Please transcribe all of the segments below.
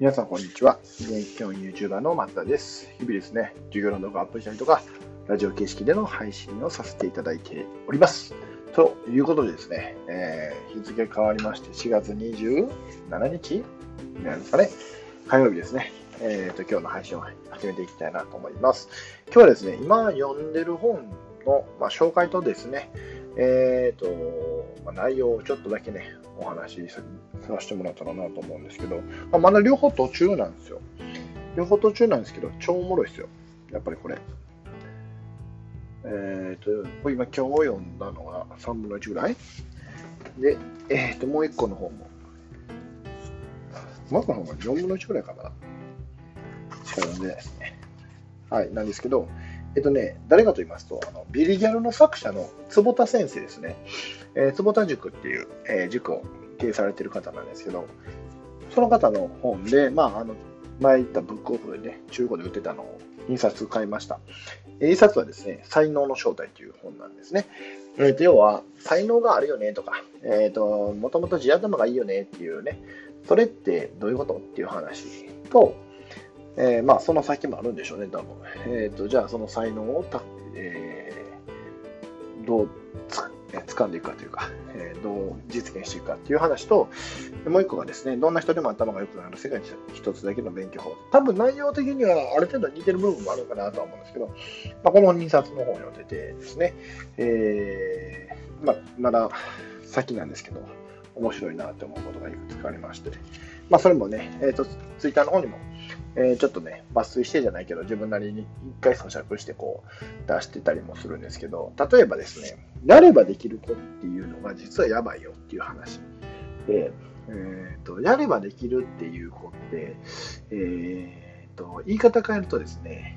皆さん、こんにちは。現役教員 YouTuber の松田です。日々ですね、授業の動画をアップしたりとか、ラジオ形式での配信をさせていただいております。ということでですね、えー、日付変わりまして、4月27日になるんですかね、火曜日ですね。えーと、今日の配信を始めていきたいなと思います。今日はですね、今読んでる本の、まあ、紹介とですね、えーとまあ、内容をちょっとだけね、お話しさせてもらったらなと思うんですけど、まあ、まだ両方途中なんですよ。両方途中なんですけど、超おもろいですよ。やっぱりこれ。えっ、と、今今日読んだのが3分の1ぐらい？で、えっ、と、もう1個の方も。もう1個の方が4分の1ぐらいかな。しか読んでないですね。はい、なんですけど、えっとね、誰かと言いますと、あのビリギャルの作者の坪田先生ですね。えー、坪田塾っていう、えー、塾を経営されてる方なんですけど、その方の本で、まあ、あの前言ったブックオフでね、中古で売ってたのを印刷買いました。印刷はですね、才能の正体という本なんですね。えー、と要は、才能があるよねとか、えっ、ー、と、もともと地頭がいいよねっていうね、それってどういうことっていう話と、えー、まあ、その先もあるんでしょうね、多分。えっ、ー、と、じゃあ、その才能をた、えー、どうつ掴んでいくかというか、えー、どう実現していくかっていう話と、もう一個がですね、どんな人でも頭が良くなる世界に一つだけの勉強法。多分内容的にはある程度似てる部分もあるかなとは思うんですけど、まあ、この2冊の方に出てですね、えー、まあ、まだ先なんですけど、面白いなって思うことがいくつかありまして、まあ、それもね、えっ、と、ツイッターの方にもえー、ちょっとね、抜粋してじゃないけど、自分なりに一回咀嚼してこう出してたりもするんですけど、例えばですね、やればできる子っていうのが実はやばいよっていう話。で、えーと、やればできるっていう子って、えーと、言い方変えるとですね、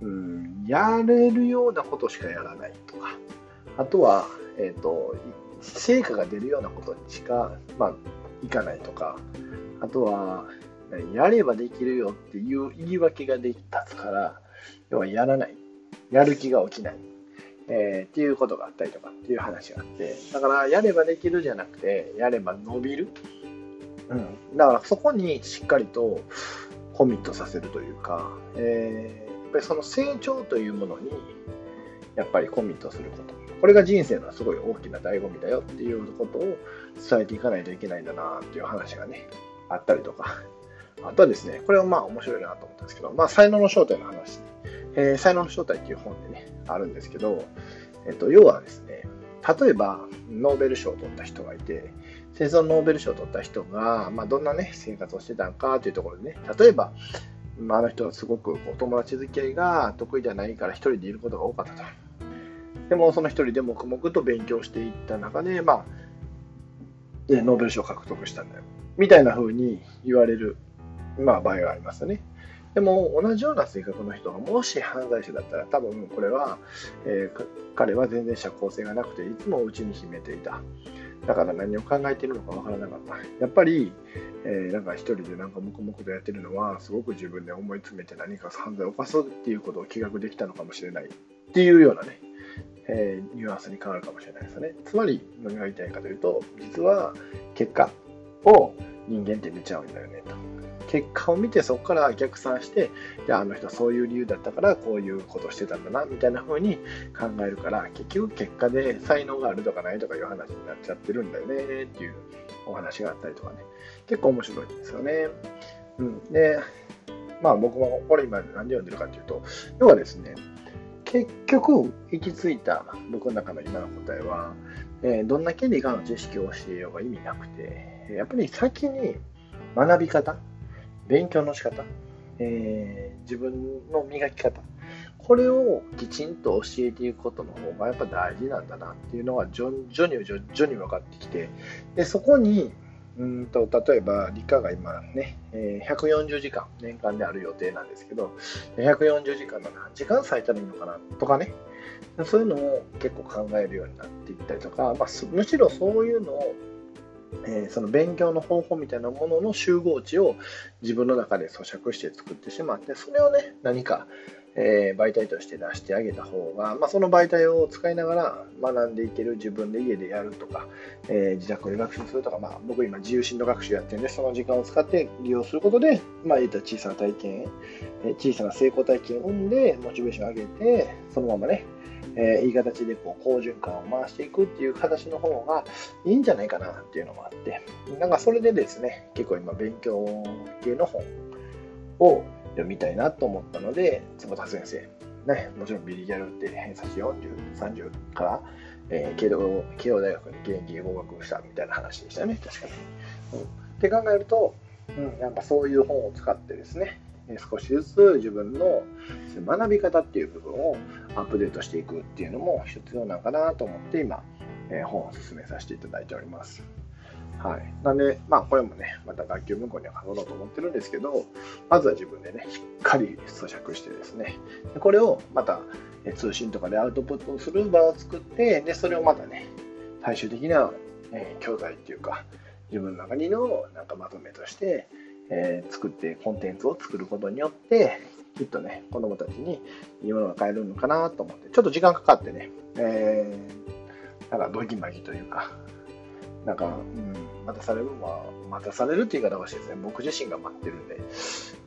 うん、やれるようなことしかやらないとか、あとは、えーと、成果が出るようなことにしか、まあ、いかないとか、あとは、やればできるよっていう言い訳ができたから、要はやらない。やる気が起きない。えー、っていうことがあったりとかっていう話があって、だからやればできるじゃなくて、やれば伸びる。うん。だからそこにしっかりとコミットさせるというか、えー、やっぱりその成長というものに、やっぱりコミットすること。これが人生のすごい大きな醍醐味だよっていうことを伝えていかないといけないんだなっていう話がね、あったりとか、あとはですね、これはまあ面白いなと思ったんですけど、まあ、才能の正体の話、えー、才能の正体っていう本でね、あるんですけど、えっと、要はですね、例えば、ノーベル賞を取った人がいて、戦争ノーベル賞を取った人が、まあ、どんなね、生活をしてたのかというところでね、例えば、まあ、あの人はすごくお友達付き合いが得意じゃないから一人でいることが多かったと。でも、その一人で黙々と勉強していった中で、まあ、ノーベル賞を獲得したんだよ。みたいな風に言われるまあ、場合がありますね。でも、同じような性格の人がもし犯罪者だったら、多分これは、えー、彼は全然社交性がなくて、いつも内に秘めていた。だから何を考えているのかわからなかった。やっぱり、えー、なんか一人でなんか黙々とやってるのは、すごく自分で思い詰めて何か犯罪を犯すっていうことを気学できたのかもしれないっていうようなね、えー、ニュアンスに変わるかもしれないですね。つまり、何が言いたいかというと、実は結果を人間って見ちゃうんだよねと。結果を見てそこから逆算してじゃあの人そういう理由だったからこういうことしてたんだなみたいな風に考えるから結局結果で才能があるとかないとかいう話になっちゃってるんだよねっていうお話があったりとかね結構面白いんですよね。うん、でまあ僕もこれ今何で読んでるかっていうと要はですね結局行き着いた僕の中の今の答えは、えー、どんなけ理科の知識を教えようが意味なくてやっぱり先に学び方勉強の仕方、えー、自分の磨き方、これをきちんと教えていくことの方がやっぱ大事なんだなっていうのが徐々に徐々に分かってきて、でそこにうんと例えば理科が今ね、えー、140時間年間である予定なんですけど、140時間の何時間割いたらいいのかなとかね、そういうのを結構考えるようになっていったりとか、まあ、むしろそういうのをえー、その勉強の方法みたいなものの集合値を自分の中で咀嚼して作ってしまってそれをね何か、えー、媒体として出してあげた方が、まあ、その媒体を使いながら学んでいける自分で家でやるとか、えー、自宅で学習するとか、まあ、僕今自由進路学習やってるんでその時間を使って利用することで、まあ、言った小さな体験、え、小さな成功体験を生んでモチベーションを上げてそのままねえー、いい形でこう好循環を回していくっていう形の方がいいんじゃないかなっていうのもあって、なんかそれでですね、結構今勉強系の本を読みたいなと思ったので、坪田先生、ね、もちろんビリギャルって偏差値40、30から、えー、慶応慶応大学に現役合格したみたいな話でしたね、確かに。うん、って考えると、うん、やっぱそういう本を使ってですね、少しずつ自分の学び方っていう部分をアップデートしていくっていうのも必要なのかなと思って今、え本を進めさせていただいております。はい。なんで、まあこれもね、また学級向こうには書こうと思ってるんですけど、まずは自分でね、しっかり咀嚼してですね、これをまた通信とかでアウトプットする場を作って、で、それをまたね、最終的な、え教材っていうか、自分の中にのなんかまとめとして、えー、作ってコンテンツを作ることによってきっとね子供たちにいいものが買えるのかなと思ってちょっと時間かかってね、えー、なんかドギマギというかなんか、うん、待たされるのは待たされるって言い方はしてですね。僕自身が待ってるんで、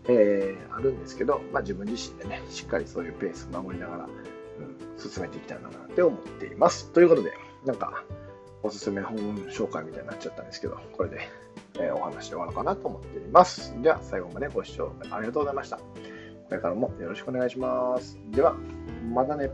えー、あるんですけど、まあ、自分自身でねしっかりそういうペース守りながら、うん、進めていきたいなって思っています。ということでなんかおすすめ本紹介みたいになっちゃったんですけどこれでえお話し終わろうかなと思っています。では、最後までご視聴ありがとうございました。これからもよろしくお願いします。では、またね。